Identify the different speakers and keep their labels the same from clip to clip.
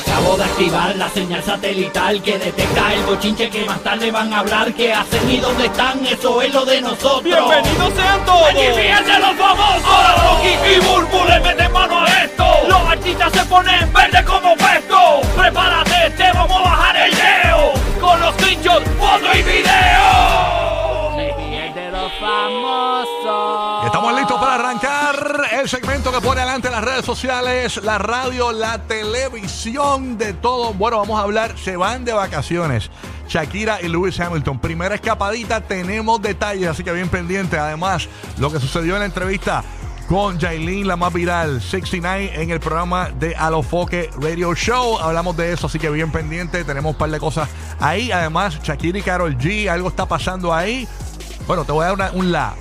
Speaker 1: Acabo de activar la señal satelital que detecta el bochinche que más tarde van a hablar. ¿Qué hacen y dónde están? Eso es lo de nosotros.
Speaker 2: ¡Bienvenidos sean todos!
Speaker 1: ¡Aquí fíjense los famosos! Ahora Rocky y Burbu le meten mano a esto. Los artistas se ponen verde como pesto. Prepárate, te vamos a bajar el leo. Con los screenshots, foto y video. de los famosos.
Speaker 3: Que pone adelante las redes sociales, la radio, la televisión, de todo. Bueno, vamos a hablar, se van de vacaciones. Shakira y Lewis Hamilton. Primera escapadita, tenemos detalles, así que bien pendiente. Además, lo que sucedió en la entrevista con Jailin, la más viral, 69, en el programa de Alofoque Radio Show. Hablamos de eso, así que bien pendiente. Tenemos un par de cosas ahí. Además, Shakira y Carol G, algo está pasando ahí. Bueno, te voy a dar un la.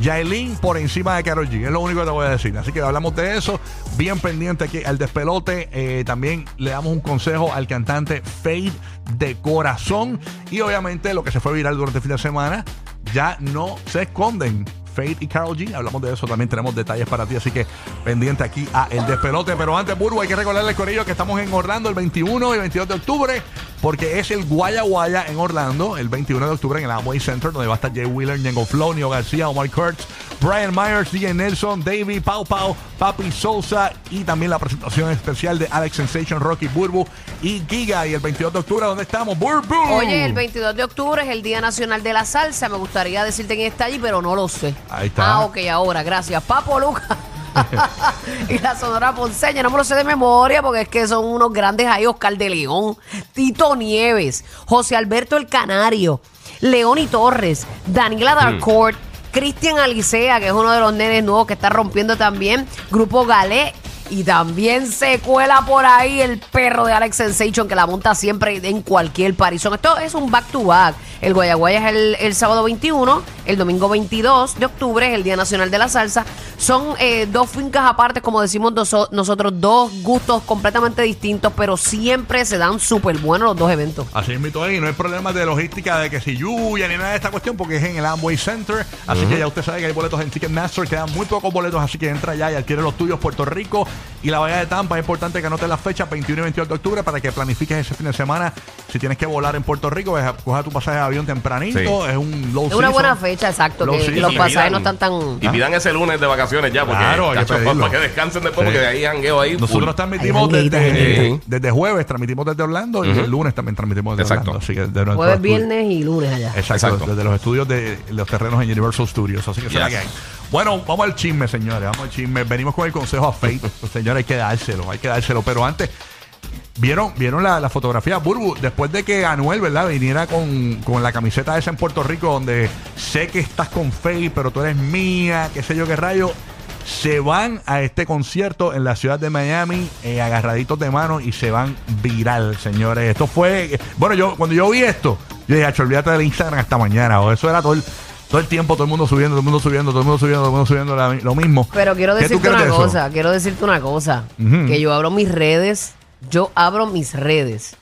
Speaker 3: Yailin por encima de Karol G. Es lo único que te voy a decir. Así que hablamos de eso. Bien pendiente aquí al despelote. Eh, también le damos un consejo al cantante Fade de corazón. Y obviamente lo que se fue viral durante el fin de semana. Ya no se esconden. Fade y Carol G. Hablamos de eso. También tenemos detalles para ti. Así que pendiente aquí a El Despelote. Pero antes, Burbu, hay que recordarle al Corillo que estamos en Orlando el 21 y 22 de octubre. Porque es el Guaya Guaya en Orlando. El 21 de octubre en el Amway Center. Donde va a estar Jay Wheeler, Ñengo Flow, Nio García, Omar Kurtz, Brian Myers, DJ Nelson, Davey, Pau Pau, Papi Sousa. Y también la presentación especial de Alex Sensation, Rocky Burbu y Giga. Y el 22 de octubre, ¿dónde estamos? Burbu.
Speaker 4: Oye, el 22 de octubre es el Día Nacional de la Salsa. Me gustaría decirte quién está allí, pero no lo sé.
Speaker 3: Ahí está.
Speaker 4: Ah, ok, ahora, gracias. Papo Luca. y la Sonora Ponceña, no me lo sé de memoria porque es que son unos grandes ahí, Oscar de León, Tito Nieves, José Alberto el Canario, Leoni Torres, Daniela Darcourt, Cristian Alicea, que es uno de los nenes nuevos que está rompiendo también, Grupo Galé. Y también se cuela por ahí el perro de Alex Sensation que la monta siempre en cualquier parizón. Esto es un back to back. El Guayaguaya es el, el sábado 21, el domingo 22 de octubre es el Día Nacional de la Salsa. Son eh, dos fincas aparte, como decimos noso- nosotros, dos gustos completamente distintos, pero siempre se dan súper buenos los dos eventos.
Speaker 3: Así es, mito ahí. No hay problema de logística de que si lluvia ni nada de esta cuestión, porque es en el Amway Center. Así que ya usted sabe que hay boletos en Ticketmaster. Quedan muy pocos boletos, así que entra ya y adquiere los tuyos. Puerto Rico y la Bahía de Tampa. Es importante que anotes las fechas 21 y 22 de octubre para que planifiques ese fin de semana. Si tienes que volar en Puerto Rico, coja tu pasaje de avión tempranito.
Speaker 5: Sí.
Speaker 3: Es un low
Speaker 4: Es una
Speaker 3: season.
Speaker 4: buena fecha, exacto,
Speaker 3: Low
Speaker 4: que
Speaker 3: season.
Speaker 4: los pasajes
Speaker 5: pidan-
Speaker 4: no están tan...
Speaker 5: Y pidan ese lunes de vacaciones ya, porque
Speaker 3: Claro, hay que
Speaker 5: para, que descansen después,
Speaker 3: Sí.
Speaker 5: porque de ahí jangueo ahí.
Speaker 3: Nosotros
Speaker 5: full.
Speaker 3: transmitimos
Speaker 4: Ay,
Speaker 3: desde, desde jueves, transmitimos desde Orlando y el lunes también transmitimos desde
Speaker 5: Exacto.
Speaker 3: Orlando. Así que de nuestro
Speaker 4: Jueves, viernes y lunes allá.
Speaker 3: Exacto,
Speaker 5: Exacto.
Speaker 3: desde los estudios de los terrenos en Universal Studios. Así que será
Speaker 5: Yes.
Speaker 3: que hay. Bueno, vamos al chisme, señores. Vamos al chisme. Venimos con el consejo a Fate. señores, hay que dárselo, hay que dárselo. Pero antes, ¿vieron, vieron la, la fotografía? Burbu, después de que Anuel, ¿verdad? Viniera con, con la camiseta esa en Puerto Rico, donde sé que estás con Fate, pero tú eres mía, qué sé yo qué rayo. Se van a este concierto en la ciudad de Miami, eh, agarraditos de mano y se van viral, señores. Esto fue. Bueno, yo cuando yo vi esto, yo dije, "Acho, olvídate del Instagram hasta mañana. O eso era todo el, todo el tiempo, todo el mundo subiendo, todo el mundo subiendo, todo el mundo subiendo, todo el mundo subiendo la- lo mismo.
Speaker 4: Pero quiero
Speaker 3: ¿Qué tú
Speaker 4: decirte
Speaker 3: crees
Speaker 4: una
Speaker 3: de eso?
Speaker 4: cosa, quiero decirte una cosa,
Speaker 3: Ujú.
Speaker 4: que yo abro mis redes, yo abro mis redes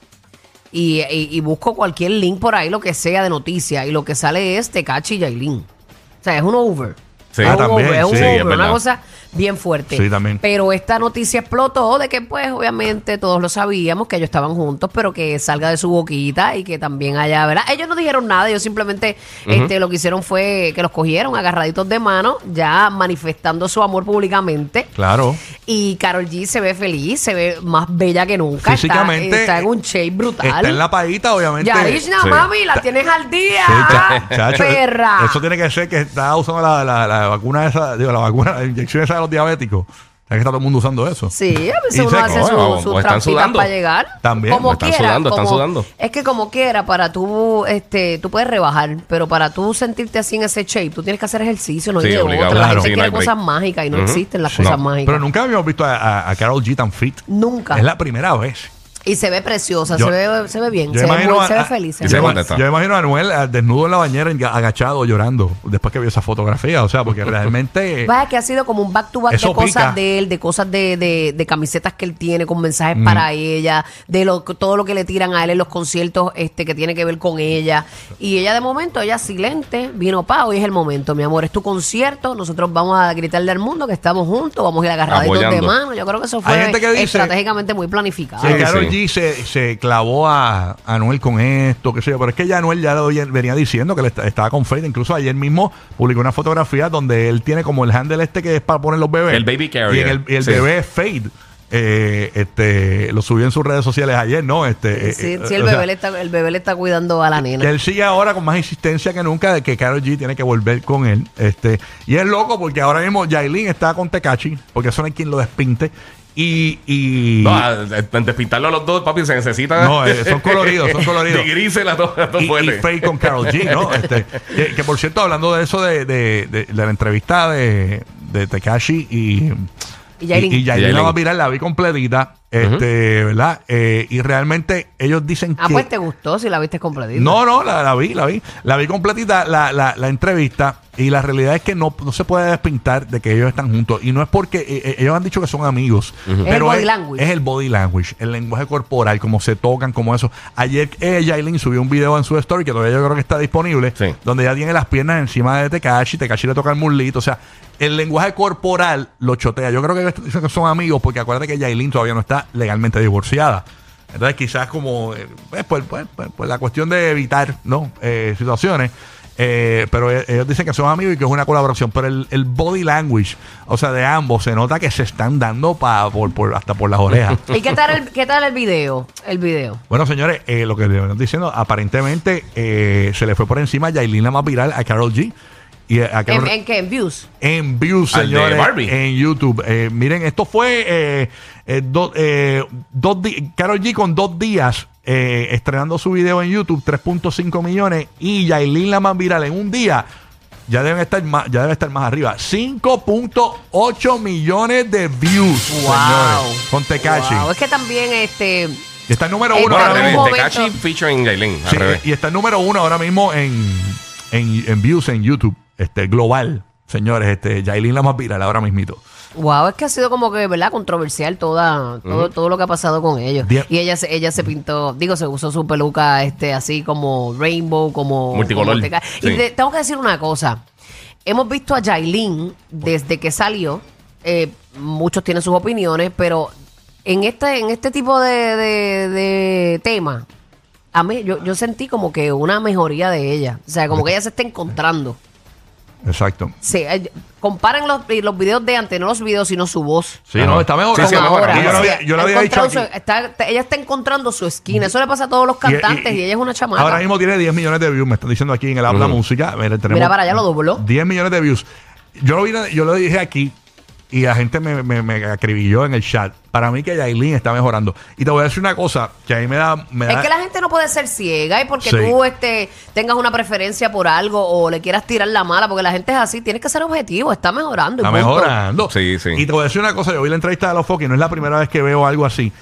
Speaker 4: y, y- y busco cualquier link por ahí, lo que sea de noticia, y lo que sale es Tecachi y Yailin. O sea, es un over.
Speaker 5: Sí.
Speaker 4: es un
Speaker 3: también,
Speaker 4: over, es un
Speaker 3: sí,
Speaker 5: es
Speaker 4: over, una
Speaker 5: verdad.
Speaker 4: cosa bien fuerte.
Speaker 3: Sí, también.
Speaker 4: Pero esta noticia explotó de que, pues, obviamente todos lo sabíamos, que ellos estaban juntos, pero que salga de su boquita y que también haya, ¿verdad? Ellos no dijeron nada, ellos simplemente este, lo que hicieron fue que los cogieron agarraditos de mano, ya manifestando su amor públicamente.
Speaker 3: Claro.
Speaker 4: Y Carol G se ve feliz, se ve más bella que nunca.
Speaker 3: Físicamente,
Speaker 4: Está, en un shape brutal.
Speaker 3: Está en la paguita, obviamente.
Speaker 4: Yarishna,
Speaker 5: Sí.
Speaker 4: mami, la tienes al día.
Speaker 3: Sí, chacho,
Speaker 4: perra.
Speaker 3: Eso tiene que ser que está usando la, la, la vacuna esa, digo, la vacuna, la inyección esa de los diabéticos. Que está todo el mundo usando eso.
Speaker 4: Sí, a veces
Speaker 3: Y
Speaker 4: uno hace su-
Speaker 5: o-
Speaker 4: sus
Speaker 5: o están
Speaker 4: trampitas
Speaker 5: sudando.
Speaker 4: para llegar.
Speaker 3: También,
Speaker 4: Como
Speaker 5: están
Speaker 4: quiera,
Speaker 5: sudando, están
Speaker 4: como-
Speaker 5: sudando.
Speaker 4: Es que como quiera, para tú, este, tú puedes rebajar, pero para tú sentirte así en ese shape, tú tienes que hacer ejercicio, no hay
Speaker 5: Sí, obligado.
Speaker 4: otra. La
Speaker 3: Claro.
Speaker 4: gente
Speaker 5: Sí, no
Speaker 4: quiere
Speaker 5: hay break.
Speaker 4: cosas mágicas y no
Speaker 5: Ujú.
Speaker 4: existen las
Speaker 5: Sí.
Speaker 4: cosas
Speaker 5: No,
Speaker 4: mágicas.
Speaker 3: Pero nunca habíamos visto a, a, a Carol G tan fit.
Speaker 4: Nunca.
Speaker 3: Es la primera vez.
Speaker 4: Y se ve preciosa,
Speaker 3: Yo-
Speaker 4: se, ve, se ve bien,
Speaker 3: yo
Speaker 4: se ve, muy-
Speaker 3: a-
Speaker 4: se ve
Speaker 3: a-
Speaker 4: feliz. se
Speaker 5: y
Speaker 4: ve
Speaker 5: se
Speaker 4: bien.
Speaker 5: contesta.
Speaker 3: Yo imagino a Anuel ah, desnudo en la bañera, enga- agachado, llorando, después que vio esa fotografía. O sea, porque realmente.
Speaker 4: Vaya que ha sido como un back to back de
Speaker 3: Eso
Speaker 4: cosas
Speaker 3: pica.
Speaker 4: de él, de cosas de, de, de camisetas que él tiene con mensajes
Speaker 3: Mm.
Speaker 4: para ella, de lo, todo lo que le tiran a él en los conciertos este que tiene que ver con ella. Y ella de momento, ella silente, vino pa, hoy es el momento, mi amor, es tu concierto, nosotros vamos a gritarle al mundo que estamos juntos, vamos a ir agarraditos de
Speaker 5: Apoyando.
Speaker 4: mano. Yo creo que eso fue
Speaker 3: gente que dice-
Speaker 4: estratégicamente muy planificado.
Speaker 3: Sí, Karol
Speaker 5: sí.
Speaker 3: G se, se clavó a a Anuel con esto, qué sé yo, pero es que ya Anuel ya lo ven- venía diciendo que le está- estaba con Fade, incluso ayer mismo publicó una fotografía donde él tiene como el handle este que es para poner los bebés.
Speaker 5: El baby carrier.
Speaker 3: Y, en el, y el
Speaker 5: Sí.
Speaker 3: bebé es Fade. Eh, este, lo subió en sus redes sociales ayer, ¿no? Este,
Speaker 4: Sí,
Speaker 3: eh,
Speaker 4: sí, el,
Speaker 3: sea,
Speaker 4: bebé le está, el bebé le está cuidando a la nena.
Speaker 3: él sigue ahora con más insistencia que nunca de que Karol G tiene que volver con él. Este, y es loco porque ahora mismo Yailin está con Tecachi, porque eso no hay quien lo despinte. Y, y
Speaker 5: No, a- a- despintarlo a los dos, papi, se necesita.
Speaker 3: No, eh, son coloridos, son coloridos.
Speaker 5: De grises las dos, las dos
Speaker 3: y, y. Faye con Carol G, ¿no? Este, que, que, por cierto, hablando de eso de, de, de- de la entrevista de, de Tekashi y,
Speaker 4: Y Yailin.
Speaker 3: y, y Yailin
Speaker 5: Yailin.
Speaker 3: la va a virar, la vi completita, este, ¿verdad? Eh, y realmente ellos dicen
Speaker 4: Ah,
Speaker 3: que...
Speaker 4: pues te gustó si la viste completita.
Speaker 3: No, no, la, la vi, la vi. La vi completita la, la, la entrevista y la realidad es que no, no se puede despintar de que ellos están juntos. Y no es porque eh, eh, ellos han dicho que son amigos.
Speaker 4: Es el body
Speaker 3: es,
Speaker 4: language.
Speaker 3: es el body language, el lenguaje corporal, como se tocan, como eso. Ayer eh, Yailin subió un video en su story que todavía yo creo que está disponible,
Speaker 5: Sí.
Speaker 3: donde ya tiene las piernas encima de Tekashi, Tekashi le toca el muslito. O sea, el lenguaje corporal lo chotea. Yo creo que ellos dicen que son amigos porque acuérdate que Yailin todavía no está legalmente divorciada. Entonces quizás como eh, pues, pues, pues, pues, la cuestión de evitar no Eh, situaciones. eh, pero e- ellos dicen que son amigos y que es una colaboración. Pero el, el body language, o sea, de ambos, se nota que se están dando pa, por, por- hasta por las orejas.
Speaker 4: ¿Y qué tal el, qué tal el video? El video.
Speaker 3: Bueno, señores, eh, lo que le estoy diciendo, aparentemente eh, se le fue por encima a Yailin la más viral a Carol G. Y a
Speaker 4: ¿En, qué? ¿En views?
Speaker 3: en views,
Speaker 5: Al de
Speaker 3: señores,
Speaker 5: Barbie.
Speaker 3: en YouTube. Eh, miren, esto fue eh, eh, do- eh, dos di- Karol G con dos días eh, estrenando su video en YouTube, 3.5 millones, y Yailin la más viral en un día. Ya deben estar más, ya debe estar más arriba. 5.8 millones de views, señores. Con Tekashi.
Speaker 4: Wow, Es que también este
Speaker 3: Y está el número uno
Speaker 5: Bueno,
Speaker 3: ahora mismo.
Speaker 4: momento-
Speaker 5: Tekashi featuring Yailin. Al
Speaker 3: Sí,
Speaker 5: revés.
Speaker 3: y está el número uno ahora mismo en, en, en views en YouTube, este global, señores. Este, Yailin la más viral ahora mismito.
Speaker 4: Wow, es que ha sido como que, ¿verdad? Controversial toda, todo, todo lo que ha pasado con ellos. Y ella se, ella se pintó, digo, se usó su peluca este así como rainbow, como...
Speaker 5: Multicolor,
Speaker 4: como teca- Y te- tengo que decir una cosa. Hemos visto a Yailin desde que salió. eh, muchos tienen sus opiniones, pero en este, en este tipo de, de, de tema, a mí, yo, yo sentí como que una mejoría de ella. O sea, como que ella se está encontrando.
Speaker 3: Exacto.
Speaker 4: Sí, eh, comparen los, los videos de antes, no los videos, sino su voz.
Speaker 3: Sí,
Speaker 5: Ajá.
Speaker 3: no, está mejor.
Speaker 5: Sí, sí,
Speaker 3: Con
Speaker 5: ha mejorado.
Speaker 3: ahora. Yo lo había, yo lo
Speaker 4: Ha
Speaker 3: había dicho
Speaker 4: encontrado
Speaker 3: aquí.
Speaker 4: su- está- ella está encontrando su esquina. Eso le pasa a todos los cantantes y, ella es una chamaca.
Speaker 3: Ahora mismo tiene 10 millones de views, me están diciendo aquí en el Habla. Música. Mira, tenemos
Speaker 4: Mira, para allá lo dobló.
Speaker 3: 10 millones de views. Yo lo, vi, yo lo dije aquí y la gente me, me, me acribilló en el chat. Para mí que Yailin está mejorando. Y te voy a decir una cosa que a mí me da... Me
Speaker 4: Es
Speaker 3: da
Speaker 4: que la gente no puede ser ciega y porque
Speaker 3: Sí.
Speaker 4: tú este, tengas una preferencia por algo o le quieras tirar la mala, porque la gente es así, tienes que ser objetivo, está mejorando.
Speaker 3: Está mejorando.
Speaker 5: Sí, sí.
Speaker 3: Y te voy a decir una cosa, yo vi la entrevista de los Fox y no es la primera vez que veo algo así.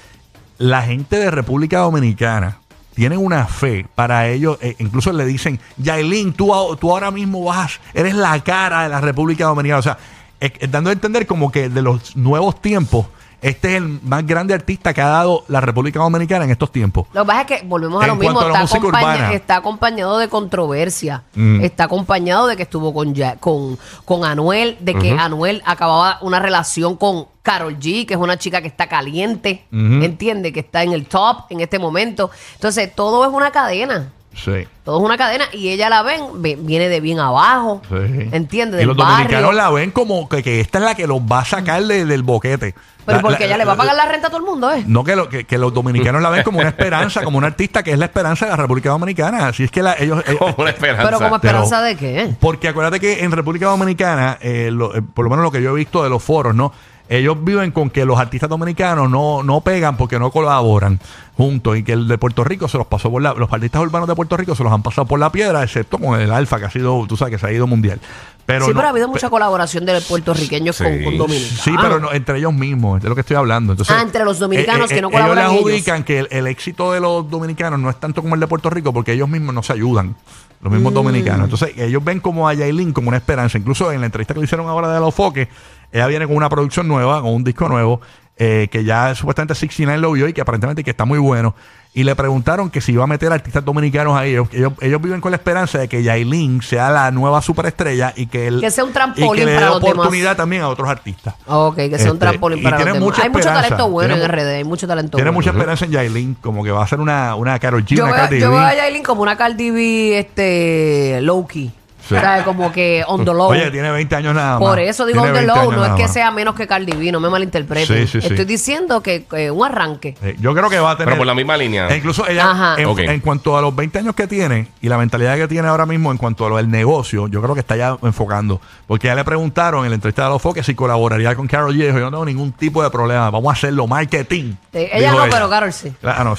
Speaker 3: La gente de República Dominicana tienen una fe para ellos, eh, incluso le dicen, Yailin, tú, tú ahora mismo vas, eres la cara de la República Dominicana. O sea, es- es dando a entender como que de los nuevos tiempos, este es el más grande artista que ha dado la República Dominicana en estos tiempos.
Speaker 4: Lo que pasa es que volvemos a
Speaker 3: En
Speaker 4: lo mismo,
Speaker 3: a la
Speaker 4: está,
Speaker 3: música
Speaker 4: acompaña- está acompañado de controversia,
Speaker 3: Mm.
Speaker 4: está acompañado de que estuvo con, Ya- con, con Anuel, de que Anuel acababa una relación con Carol G, que es una chica que está caliente,
Speaker 3: Ujú.
Speaker 4: entiende, que está en el top en este momento. Entonces, todo es una cadena.
Speaker 3: Sí.
Speaker 4: Todo es una cadena y ella la ven, ve- viene de bien abajo,
Speaker 3: Sí.
Speaker 4: entiende,
Speaker 3: Y
Speaker 4: del
Speaker 3: los
Speaker 4: barrio.
Speaker 3: dominicanos la ven como que, que esta es la que los va a sacar de- del boquete.
Speaker 4: Pero
Speaker 3: La-
Speaker 4: porque
Speaker 3: la-
Speaker 4: ella le va a pagar la renta a todo el mundo, ¿eh?
Speaker 3: No, que, lo- que, que los dominicanos la ven como una esperanza, como una artista que es la esperanza de la República Dominicana. Así es que la- ellos... eh,
Speaker 5: Como una esperanza.
Speaker 4: Pero como
Speaker 3: Pero-
Speaker 4: esperanza de qué?
Speaker 3: porque acuérdate que en República Dominicana, eh, lo- eh, por lo menos lo que yo he visto de los foros, ¿no? Ellos viven con que los artistas dominicanos no, no pegan porque no colaboran juntos y que el de Puerto Rico se los pasó por la, los artistas urbanos de Puerto Rico se los han pasado por la piedra, excepto con el Alfa que ha sido, tú sabes que se ha ido mundial. Pero
Speaker 4: sí,
Speaker 3: no-
Speaker 4: pero ha habido
Speaker 3: pe-
Speaker 4: mucha colaboración de puertorriqueños
Speaker 5: Sí.
Speaker 4: con, con dominicanos.
Speaker 3: Sí, pero no, entre ellos mismos, es de lo que estoy hablando. Entonces,
Speaker 4: Ah, entre los dominicanos que no
Speaker 3: Ellos
Speaker 4: colaboran
Speaker 3: le
Speaker 4: ellos.
Speaker 3: adjudican que el, el éxito de los dominicanos no es tanto como el de Puerto Rico porque ellos mismos no se ayudan, los mismos
Speaker 4: Mm.
Speaker 3: dominicanos. Entonces, ellos ven como a Yailin como una esperanza. Incluso en la entrevista que le hicieron ahora de los foques, ella viene con una producción nueva, con un disco nuevo, eh, que ya supuestamente 69 lo vio y que aparentemente que está muy bueno. Y le preguntaron que si iba a meter artistas dominicanos ahí. Ellos, ellos, ellos viven con la esperanza de que Yailin sea la nueva superestrella y que, él,
Speaker 4: Que sea un
Speaker 3: y
Speaker 4: trampolín
Speaker 3: que le dé
Speaker 4: para los demás.
Speaker 3: oportunidad también a otros artistas.
Speaker 4: Ok, que sea un
Speaker 3: Este,
Speaker 4: trampolín
Speaker 3: y
Speaker 4: para los
Speaker 3: tiene
Speaker 4: demás.
Speaker 3: mucha
Speaker 4: Hay mucho talento bueno
Speaker 3: Tiene
Speaker 4: en RD, hay mucho talento
Speaker 3: Tiene
Speaker 4: bueno.
Speaker 3: mucha esperanza en Yailin, como que va a ser una, una Karol G,
Speaker 4: Yo
Speaker 3: una
Speaker 4: veo,
Speaker 3: Cardi
Speaker 4: yo
Speaker 3: B.
Speaker 4: veo a Yailin como una Cardi B este, low-key.
Speaker 3: Sí.
Speaker 4: O sea, como que on the low.
Speaker 3: Oye, tiene 20 años nada más.
Speaker 4: Por eso digo
Speaker 3: Tiene
Speaker 4: on the
Speaker 3: 20
Speaker 4: low, no es que sea menos que Cardi B, no me malinterpreten.
Speaker 3: Sí, sí, sí.
Speaker 4: Estoy diciendo que eh, un arranque.
Speaker 3: Eh, Yo creo que va a tener.
Speaker 5: Pero por la misma línea.
Speaker 3: E incluso ella,
Speaker 4: Ajá.
Speaker 3: en, en cuanto a los 20 años que tiene y la mentalidad que tiene ahora mismo en cuanto a lo del negocio, yo creo que está ya enfocando. Porque ya le preguntaron en la entrevista de los foques si colaboraría con Carol G. dijo, Yo no tengo ningún tipo de problema. Vamos a hacerlo marketing.
Speaker 4: Eh, ella no, pero Carol sí.
Speaker 3: Ah, no.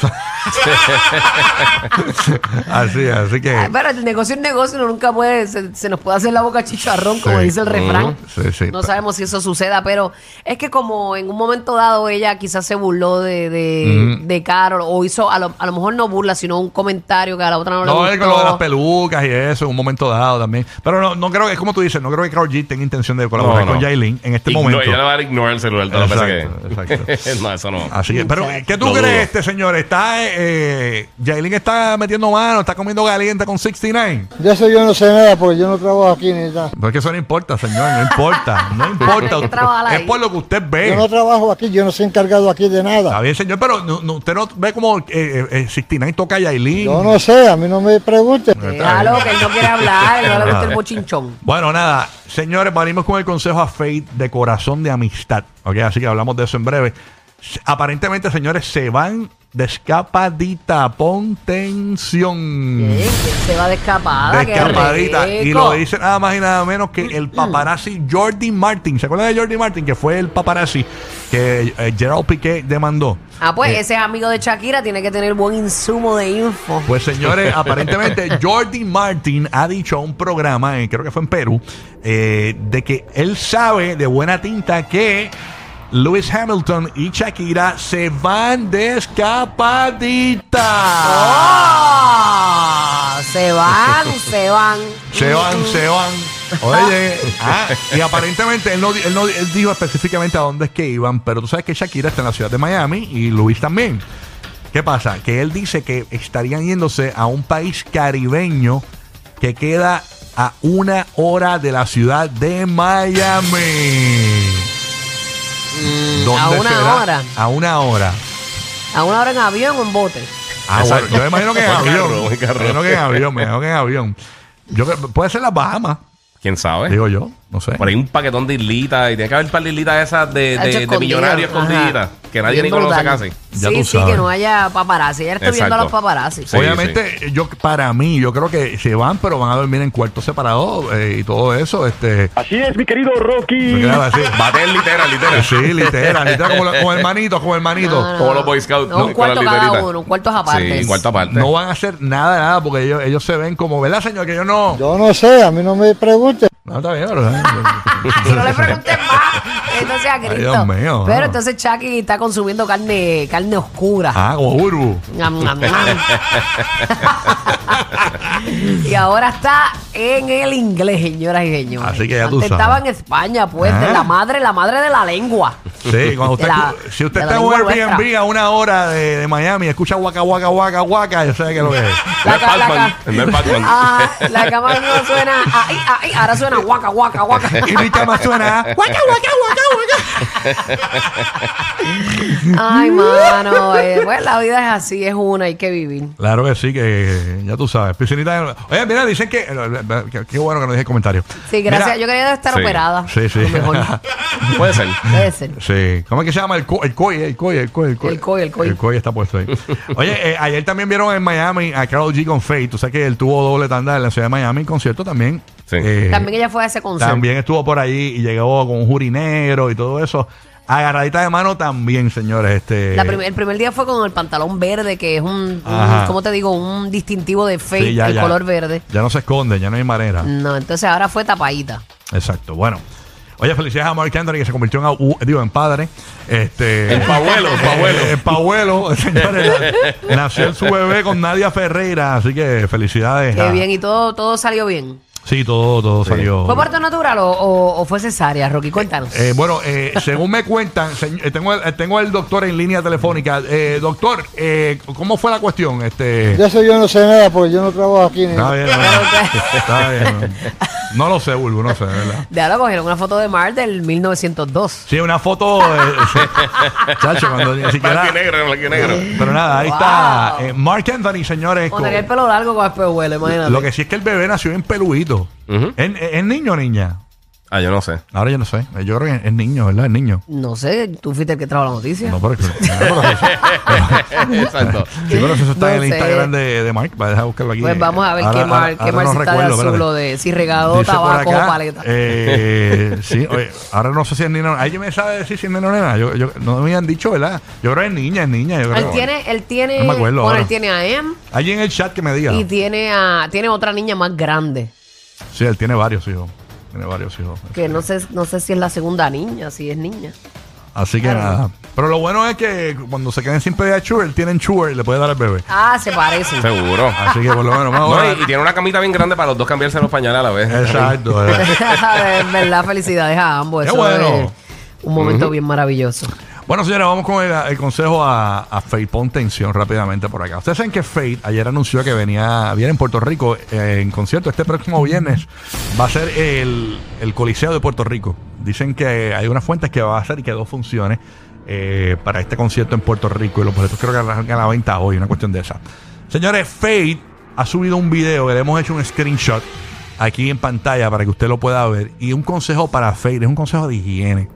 Speaker 3: así, así que.
Speaker 4: Pero el negocio es negocio, uno nunca puede, se, se nos puede hacer la boca chicharrón, como
Speaker 3: Sí.
Speaker 4: dice el refrán.
Speaker 3: Sí, sí.
Speaker 4: No sabemos si eso suceda, pero es que como en un momento dado ella quizás se burló de, de, de Carol, o hizo, a lo, a lo mejor no burla, sino un comentario que a la otra no,
Speaker 3: No,
Speaker 4: le
Speaker 3: es con lo de las
Speaker 4: gustó.
Speaker 3: pelucas y eso en un momento dado también. Pero no, no creo que, es como tú dices, no creo que Karol G tenga intención de colaborar
Speaker 5: No, no.
Speaker 3: con Jailin en este
Speaker 5: Igno-
Speaker 3: momento.
Speaker 5: Ella le va a ignore el celular veces
Speaker 3: Exacto,
Speaker 5: que. no, eso no.
Speaker 3: Así que, pero, ¿qué tú crees, este señor? ¿Está, eh, Jailin está metiendo mano, está comiendo caliente con 69?
Speaker 2: De eso yo no sé nada porque yo no trabajo aquí ni nada.
Speaker 3: Porque eso no importa, señor, no importa, no importa.
Speaker 4: Que
Speaker 3: es por lo que usted ve.
Speaker 2: Yo no trabajo aquí, yo no soy encargado aquí de
Speaker 3: Está
Speaker 2: nada.
Speaker 3: bien, señor, pero no- no- usted no ve como eh, eh, eh, 69 toca a Yailin.
Speaker 2: Yo no sé, a mí no me pregunten.
Speaker 4: Déjalo, que él no quiere hablar, él no le gusta el mochinchón.
Speaker 3: Bueno, nada, señores, venimos con el consejo a Faith de corazón de amistad. Ok, así que hablamos de eso en breve. Aparentemente, señores, se van de escapadita. Pon tensión.
Speaker 4: ¿Qué? Se va de escapada,
Speaker 3: De
Speaker 4: qué
Speaker 3: escapadita. Y lo dice nada más y nada menos que el paparazzi Jordi Martin. ¿Se acuerdan de Jordi Martin? Que fue el paparazzi que eh, Gerald Piqué demandó.
Speaker 4: Ah, pues
Speaker 3: Eh,
Speaker 4: ese es amigo de Shakira, tiene que tener buen insumo de info.
Speaker 3: Pues señores, aparentemente Jordi Martin ha dicho a un programa, eh, creo que fue en Perú, eh, de que él sabe de buena tinta que Lewis Hamilton y Shakira se van de escapadita.
Speaker 4: ¡Oh! Se van, se van.
Speaker 3: Se van, se van. Oye, ah, y aparentemente él, no, él, no, él dijo específicamente a dónde es que iban, pero tú sabes que Shakira está en la ciudad de Miami y Luis también. ¿Qué pasa? Que él dice que estarían yéndose a un país caribeño que queda a una hora de la ciudad de Miami. ¿Dónde
Speaker 4: a una
Speaker 3: será?
Speaker 4: hora.
Speaker 3: A una hora.
Speaker 4: ¿A una hora en avión o en bote?
Speaker 3: Ah, bueno, yo me imagino que en avión.
Speaker 5: carro,
Speaker 3: Me
Speaker 5: carro.
Speaker 3: imagino que en avión, me imagino que en avión. Yo, puede ser las Bahamas,
Speaker 5: ¿Quién sabe?
Speaker 3: digo yo, no sé.
Speaker 5: Por ahí un paquetón de islitas. Y tiene que haber un par de islitas esas de, de, de millonarios escondidas. Que nadie
Speaker 4: Bien
Speaker 5: ni conoce
Speaker 4: brutal.
Speaker 5: casi.
Speaker 3: Ya
Speaker 4: sí,
Speaker 3: tú
Speaker 4: sí,
Speaker 3: sabes.
Speaker 4: que no haya paparazzi. Ya estoy viendo a los paparazzi.
Speaker 5: Sí,
Speaker 3: Obviamente, yo para mí, yo creo que se van, pero van a dormir en cuartos separados eh, y todo eso. Este,
Speaker 6: Así es, mi querido Rocky.
Speaker 3: claro, así.
Speaker 5: Bater literal, literal.
Speaker 3: Sí, literal, literal, como, como hermanito, como hermanito.
Speaker 4: No, no,
Speaker 5: Como los Boy Scouts.
Speaker 4: No, un cuarto cada uno, un cuarto aparte.
Speaker 5: Sí, un cuarto aparte.
Speaker 3: No van a hacer nada, nada, porque ellos, ellos se ven como, ¿verdad, señor? Que yo no.
Speaker 2: Yo no sé, a mí no me pregunten.
Speaker 3: No, está bien, pero.
Speaker 4: Y no le pregunten más. Entonces a Cristo.
Speaker 3: Dios mío,
Speaker 4: Pero
Speaker 3: no.
Speaker 4: entonces Chucky está consumiendo carne, carne oscura.
Speaker 3: Ah, como Urbu.
Speaker 4: Ñam, ñam, ñam. y ahora está en el inglés, señoras y señores.
Speaker 3: Así que ya tú
Speaker 4: Antes
Speaker 3: sabes.
Speaker 4: estaba en España, pues,
Speaker 3: Ah.
Speaker 4: de la madre, la madre de la lengua.
Speaker 3: Sí, cuando usted,
Speaker 4: De la-
Speaker 3: si usted
Speaker 4: de
Speaker 3: está en un
Speaker 4: lengua
Speaker 3: Airbnb
Speaker 4: nuestra.
Speaker 3: a una hora de, de Miami y escucha guaca, guaca, guaca, guaca, yo sé que lo que es.
Speaker 4: La ca- la ca-
Speaker 5: No es.
Speaker 4: Ah, la cama no suena. Ahí, ahí, ahora suena guaca, guaca, guaca.
Speaker 3: Y mi cama suena. Guaca, guaca, guaca, guaca.
Speaker 4: Ay, mano. eh, pues la vida es así, es una, hay que vivir.
Speaker 3: Claro que sí, que ya tú sabes. Piscinita. Oye, mira, dicen que. Qué bueno que nos dije el comentario.
Speaker 4: Sí, gracias.
Speaker 3: Mira,
Speaker 4: Yo quería estar
Speaker 5: Sí.
Speaker 4: operada.
Speaker 3: Sí, sí.
Speaker 5: Puede ser.
Speaker 4: Puede ser.
Speaker 3: Sí. ¿Cómo es que se llama? El, co el COI, el COI, el COI. El COI,
Speaker 4: El COI, el COI.
Speaker 3: El COI está puesto ahí. Oye, eh, ayer también vieron en Miami a Carol G con Faith. Tú sabes que él tuvo doble tanda en la ciudad de Miami, en concierto también.
Speaker 5: Sí.
Speaker 3: Eh,
Speaker 4: También ella fue a ese concierto.
Speaker 3: También estuvo por ahí y llegó con un jurinero y todo eso. Agarradita de mano también, señores. Este,
Speaker 4: La prim- el primer día fue con el pantalón verde, que es un, un-
Speaker 3: Ajá.
Speaker 4: ¿cómo te digo? Un distintivo de Fate,
Speaker 3: sí, ya,
Speaker 4: el
Speaker 3: ya.
Speaker 4: color verde.
Speaker 3: Ya no se esconde, ya no hay manera.
Speaker 4: No, entonces ahora fue tapadita.
Speaker 3: Exacto. Bueno. Oye, felicidades a Mark Anthony que se convirtió en, abu- digo, en padre. Este,
Speaker 5: En pabuelo, en pabuelo.
Speaker 3: En pabuelo, señores. nació su bebé con Nadia Ferreira, así que felicidades.
Speaker 4: Qué
Speaker 3: a-
Speaker 4: bien, y todo, todo salió bien.
Speaker 3: Sí, todo, todo salió.
Speaker 4: ¿Fue parto natural o, o- o fue cesárea, Rocky? Cuéntanos.
Speaker 3: Eh, bueno, eh, según me cuentan, señ- eh, tengo, el, eh, tengo el doctor en línea telefónica. Eh, doctor, eh, ¿cómo fue la cuestión? Este,
Speaker 2: De eso yo no sé nada porque yo no trabajo aquí ni
Speaker 3: está bien, no, está bien. No lo sé, Bulbo, no sé, ¿verdad?
Speaker 4: de ahora cogieron una foto de Mar del 1902.
Speaker 3: Sí, una foto. eh, sí. Chacho, cuando ni siquiera.
Speaker 5: Blanco y negro, blanco y negro.
Speaker 3: Pero nada, ahí
Speaker 4: Wow.
Speaker 3: está. eh, Mark Anthony, señores.
Speaker 4: Con el pelo largo con espejuelo, imagínate.
Speaker 3: lo que sí es que el bebé nació en peludito.
Speaker 5: Ujú.
Speaker 3: ¿Es, es niño o niña?
Speaker 5: Ah, yo no sé.
Speaker 3: Ahora yo no sé. Yo creo que es niño, ¿verdad? Es niño.
Speaker 4: No sé, tú fuiste el que trajo la noticia.
Speaker 3: No, pero, no, pero eso,
Speaker 5: Exacto.
Speaker 3: sí, pero eso está
Speaker 4: No
Speaker 3: en el
Speaker 4: sé.
Speaker 3: Instagram de, de Mark. Va a dejar buscarlo aquí.
Speaker 4: Pues vamos a ver
Speaker 3: Ahora-
Speaker 4: qué Mar,
Speaker 3: ahora-
Speaker 4: qué
Speaker 3: ahora
Speaker 4: Mar
Speaker 3: no
Speaker 4: si está de
Speaker 3: recuerdo,
Speaker 4: azul
Speaker 3: espérate.
Speaker 4: o de si regaló
Speaker 3: Dice
Speaker 4: tabaco
Speaker 3: acá,
Speaker 4: o paleta.
Speaker 3: eh, sí, oye, ahora no sé si es niño. ¿Alguien me sabe decir si es niño o nena? Yo, yo, no me habían dicho, ¿verdad? Yo creo que es niña, es niña. Yo creo.
Speaker 4: Él tiene, él tiene,
Speaker 3: No me acuerdo
Speaker 4: bueno,
Speaker 3: ahora.
Speaker 4: él tiene a Em
Speaker 3: Alguien en el chat que me diga.
Speaker 4: y tiene a, tiene otra niña más grande.
Speaker 3: Sí, él tiene varios hijos. Tiene varios hijos.
Speaker 4: Que no sé, no sé si es la segunda niña, si es niña.
Speaker 3: Así que
Speaker 4: Claro.
Speaker 3: nada. Pero lo bueno es que cuando se queden sin pedir Sugar, tienen Sugar y le puede dar al bebé.
Speaker 4: Ah, se parecen.
Speaker 5: Seguro.
Speaker 3: Así que por lo menos vamos
Speaker 5: No,
Speaker 3: a
Speaker 5: y, y tiene una camita bien grande para los dos cambiarse los pañales a la vez.
Speaker 3: Exacto. ¿verdad?
Speaker 4: Es verdad, felicidades a ambos.
Speaker 3: Qué
Speaker 4: Eso
Speaker 3: bueno.
Speaker 4: es un momento bien maravilloso.
Speaker 3: Bueno, señores, vamos con el, consejo a, a Faith. Pon tensión rápidamente por acá. Ustedes saben que Faith ayer anunció que venía, viene en Puerto Rico eh, en concierto este próximo viernes. Va a ser el, el Coliseo de Puerto Rico. Dicen que hay unas fuentes que va a hacer y que dos funciones eh, para este concierto en Puerto Rico. Y los boletos creo que arrancan a la venta hoy, una cuestión de esa. Señores, Faith ha subido un video le hemos hecho un screenshot aquí en pantalla para que usted lo pueda ver. Y un consejo para Faith, es un consejo de higiene.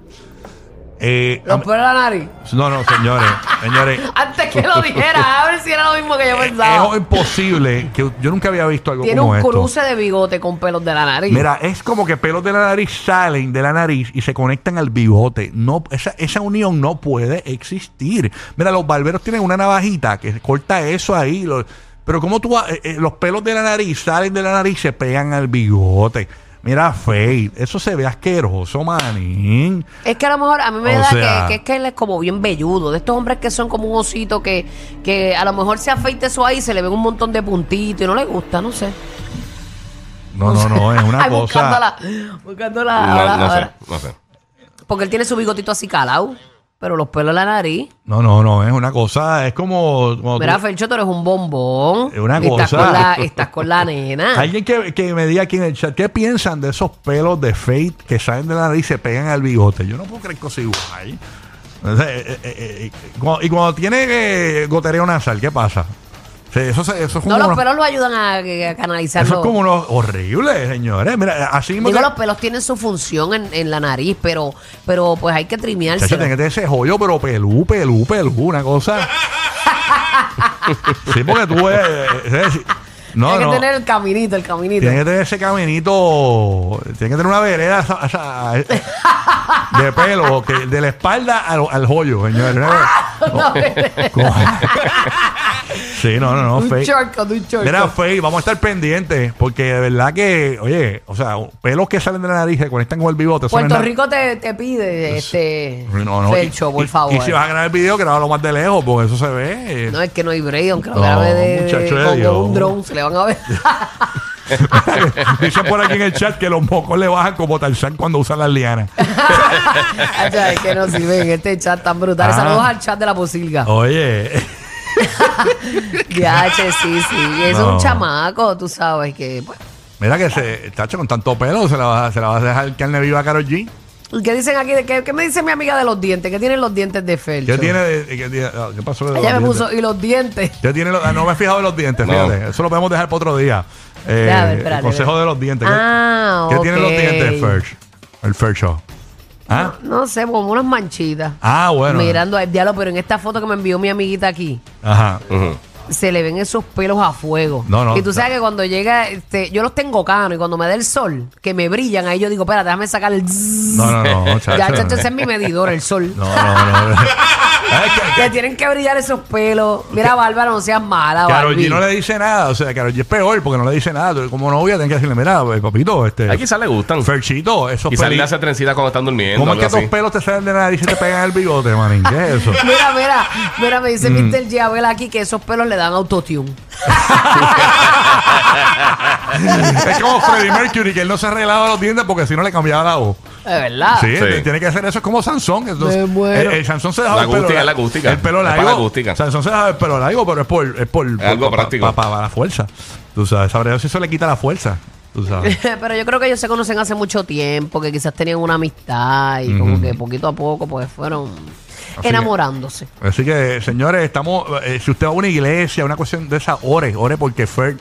Speaker 3: Eh,
Speaker 4: Los pelos de la nariz.
Speaker 3: no, no, señores, señores.
Speaker 4: Antes que lo dijera, a ver si era lo mismo que yo pensaba.
Speaker 3: Es imposible que yo nunca había visto algo
Speaker 4: Tiene
Speaker 3: como
Speaker 4: un
Speaker 3: esto.
Speaker 4: cruce de bigote con pelos de la nariz.
Speaker 3: Mira, es como que pelos de la nariz salen de la nariz y se conectan al bigote. No, esa, esa unión no puede existir. Mira, los barberos tienen una navajita que corta eso ahí. lo- pero como tú, eh, eh, los pelos de la nariz salen de la nariz y se pegan al bigote. Mira, Faith, eso se ve asqueroso, manín.
Speaker 4: Es que a lo mejor a mí me
Speaker 3: O
Speaker 4: da
Speaker 3: sea-
Speaker 4: que, que es que él es como bien velludo. De estos hombres que son como un osito que, que a lo mejor se afeite eso ahí, se le ven un montón de puntitos y no le gusta, no sé.
Speaker 3: No, no, no, es una
Speaker 4: Ay,
Speaker 3: cosa.
Speaker 4: Buscándola, buscándola
Speaker 5: No,
Speaker 4: ahora,
Speaker 5: no sé,
Speaker 4: ahora.
Speaker 5: no sé.
Speaker 4: Porque él tiene su bigotito así calado, pero los pelos en la nariz.
Speaker 3: No, no, no, es una cosa, es como.
Speaker 4: Mira,
Speaker 3: tú-
Speaker 4: Felcho, tú eres un bombón.
Speaker 3: Es una
Speaker 4: Estás
Speaker 3: cosa.
Speaker 4: con la, estás con la nena.
Speaker 3: Alguien que, que me diga aquí en el chat, ¿qué piensan de esos pelos de Fate que salen de la nariz y se pegan al bigote? Yo no puedo creer cosas igual. O sea, eh, eh, eh, eh, cuando- y cuando tiene eh, gotereo nasal, ¿qué pasa? O sea, eso, se- eso es como
Speaker 4: No, los
Speaker 3: unos-
Speaker 4: pelos lo ayudan a, a canalizarlo.
Speaker 3: eso es como unos horribles, señores. Mira, así mismo.
Speaker 4: Digo, los pelos tienen su función en, en la nariz, pero, pero pues hay que trimearse.
Speaker 3: Chacho, tiene que tener ese joyo, pero pelú, pelú, pelú, una cosa. sí, porque tú ves. eh, eh, no,
Speaker 4: Tiene que
Speaker 3: no.
Speaker 4: tener el caminito, el caminito.
Speaker 3: Tiene que tener ese caminito. Tiene que tener una vereda esa- esa- de pelo, que de la espalda al, al joyo, señores. ¿Cómo? sí, no, no, no,
Speaker 4: un
Speaker 3: Faye.
Speaker 4: shortcut, un shortcut.
Speaker 3: Mira, Faye, vamos a estar pendientes, porque de verdad que, oye, o sea, pelos que salen de la nariz se conectan con el bigote. eso no
Speaker 4: Puerto Rico te, te pide este
Speaker 3: No, no,
Speaker 4: Felcho,
Speaker 3: y-
Speaker 4: por favor.
Speaker 3: Y si vas a grabar el video, grábalo más de lejos, porque eso se ve.
Speaker 4: No, es que no hay break, aunque lo grabe de,
Speaker 3: muchacho de
Speaker 4: con, un drone, se le van a ver.
Speaker 3: Dicen por aquí en el chat que los mocos le bajan como Tarzán cuando usan las lianas.
Speaker 4: Es que no sirven este chat tan brutal.
Speaker 3: Ah.
Speaker 4: Saludos al chat de la posilga.
Speaker 3: Oye.
Speaker 4: Viache, sí, sí. Es
Speaker 3: No.
Speaker 4: un chamaco, tú sabes que. Pues.
Speaker 3: Mira que se, tacho, con tanto pelo se la va, se la va a dejar carne viva a Karol G.
Speaker 4: ¿Y ¿Qué dicen aquí? ¿Qué, qué me dice mi amiga de los dientes? ¿Qué tienen los dientes de Felcho?
Speaker 3: ¿Qué tiene? de- ¿Qué, tiene- ah, ¿qué pasó? de los
Speaker 4: Ella me
Speaker 3: dientes?
Speaker 4: puso, y los dientes.
Speaker 3: ¿Qué tiene los- ah, no me he fijado en los dientes,
Speaker 5: No.
Speaker 3: fíjate. Eso lo podemos dejar para otro día. Eh,
Speaker 4: ver, espérate,
Speaker 3: el consejo
Speaker 4: espérate.
Speaker 3: de los dientes. ¿Qué-
Speaker 4: Ah,
Speaker 3: ¿Qué tienen los
Speaker 4: ok.
Speaker 3: dientes, Ferch? El Ferch Show. ¿Ah?
Speaker 4: No sé, como unas manchitas.
Speaker 3: Ah, bueno.
Speaker 4: Mirando al diálogo, pero en esta foto que me envió mi amiguita aquí,
Speaker 3: Ajá.
Speaker 5: Ujú.
Speaker 4: se le ven esos pelos a fuego.
Speaker 3: No, no,
Speaker 4: Y tú sabes
Speaker 3: no.
Speaker 4: que cuando llega, este, yo los tengo cano y cuando me da el sol, que me brillan, ahí yo digo, espera, déjame sacar el zzzz.
Speaker 3: No, no, no, chacho.
Speaker 4: Ya, chacho, ese es mi medidor, el sol.
Speaker 3: No, no, no. Que-
Speaker 4: tienen que brillar esos pelos. Mira, Bárbara, no seas mala, Barbie.
Speaker 3: G no le dice nada, o sea, Karol G es peor porque no le dice nada. Como novia, tienes que decirle, mira, pues, papito, este.
Speaker 5: Aquí quizás le gustan.
Speaker 3: Ferchito, esos
Speaker 5: Quizás le hace trencita cuando están durmiendo.
Speaker 3: ¿Cómo es que
Speaker 5: algo
Speaker 3: tus
Speaker 5: así.
Speaker 3: pelos te salen de la nariz y te pegan el bigote, manín? ¿Qué es eso?
Speaker 4: Mira, mira, mira, me
Speaker 3: Mm.
Speaker 4: dice Mr. Giabel aquí que esos pelos le dan autotune.
Speaker 3: es como Freddie Mercury, que él no se arreglaba los dientes porque si no le cambiaba la voz.
Speaker 4: Es verdad.
Speaker 3: Sí,
Speaker 5: Sí.
Speaker 3: tiene que hacer eso. Es como Sansón. Entonces,
Speaker 4: Me muero.
Speaker 3: el, el Sansón se dejaba
Speaker 5: La
Speaker 3: el pelo
Speaker 5: acústica, la acústica.
Speaker 3: El pelo
Speaker 5: Es para
Speaker 3: largo.
Speaker 5: la acústica.
Speaker 3: Sansón se dejaba el pelo largo, pero es por, es por,
Speaker 5: algo
Speaker 3: pa-
Speaker 5: práctico.
Speaker 3: pa- pa- para la fuerza. Tú sabes, sabré Dios si eso le quita la fuerza. Tú sabes.
Speaker 4: Pero yo creo que ellos se conocen hace mucho tiempo, que quizás tenían una amistad y como que poquito a poco pues fueron
Speaker 3: que-
Speaker 4: enamorándose.
Speaker 3: Así que, señores, estamos. eh, si usted va a una iglesia, una cuestión de esa, ore, ore porque Fer,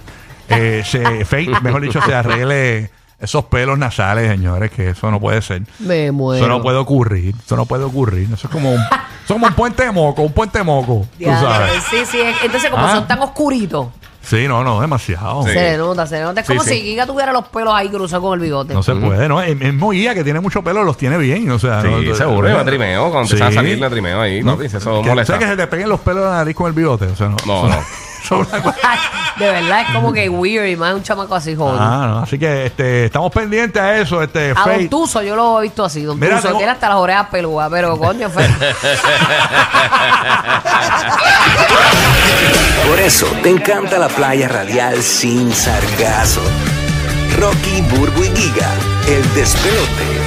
Speaker 3: eh, se, Faith, mejor dicho, se arregle esos pelos nasales, señores, que eso no puede ser.
Speaker 4: Me muero.
Speaker 3: Eso no puede ocurrir. Eso no puede ocurrir. Eso es como un, eso es como un puente de moco, un puente de moco. Tú
Speaker 4: Ya,
Speaker 3: sabes.
Speaker 4: Sí, sí. Entonces, como
Speaker 3: Ah.
Speaker 4: son tan oscuritos,
Speaker 3: Sí, no, no, demasiado.
Speaker 5: Sí.
Speaker 4: se le nota, se le nota. Es
Speaker 5: Sí,
Speaker 4: como
Speaker 5: sí.
Speaker 4: si Giga tuviera los pelos ahí cruzados con el bigote.
Speaker 3: No se puede, ¿no? El mismo guía que tiene mucho pelo los tiene bien, o sea.
Speaker 5: Sí,
Speaker 3: no,
Speaker 5: seguro,
Speaker 3: no,
Speaker 5: me trimeo. Cuando
Speaker 3: Sí.
Speaker 5: empieza a salir, me trimeo ahí.
Speaker 3: No,
Speaker 5: No, dice, eso
Speaker 3: que,
Speaker 5: molesta.
Speaker 3: ¿Sabes que se te peguen los pelos de la nariz con el bigote? O sea, no.
Speaker 5: No, no.
Speaker 3: Una cosa-
Speaker 4: de verdad, es como que weird y más un chamaco así joven.
Speaker 3: Ah, no, así que este, estamos pendientes a eso, este,
Speaker 4: A Don
Speaker 3: Faith.
Speaker 4: Tuso yo lo he visto así. Don
Speaker 3: Mira,
Speaker 4: Tuso
Speaker 3: tengo-
Speaker 4: tiene hasta las orejas peludas, pero coño, fue.
Speaker 7: Por eso te encanta la playa radial sin sargazo. Rocky, Burbu y Giga, el despelote.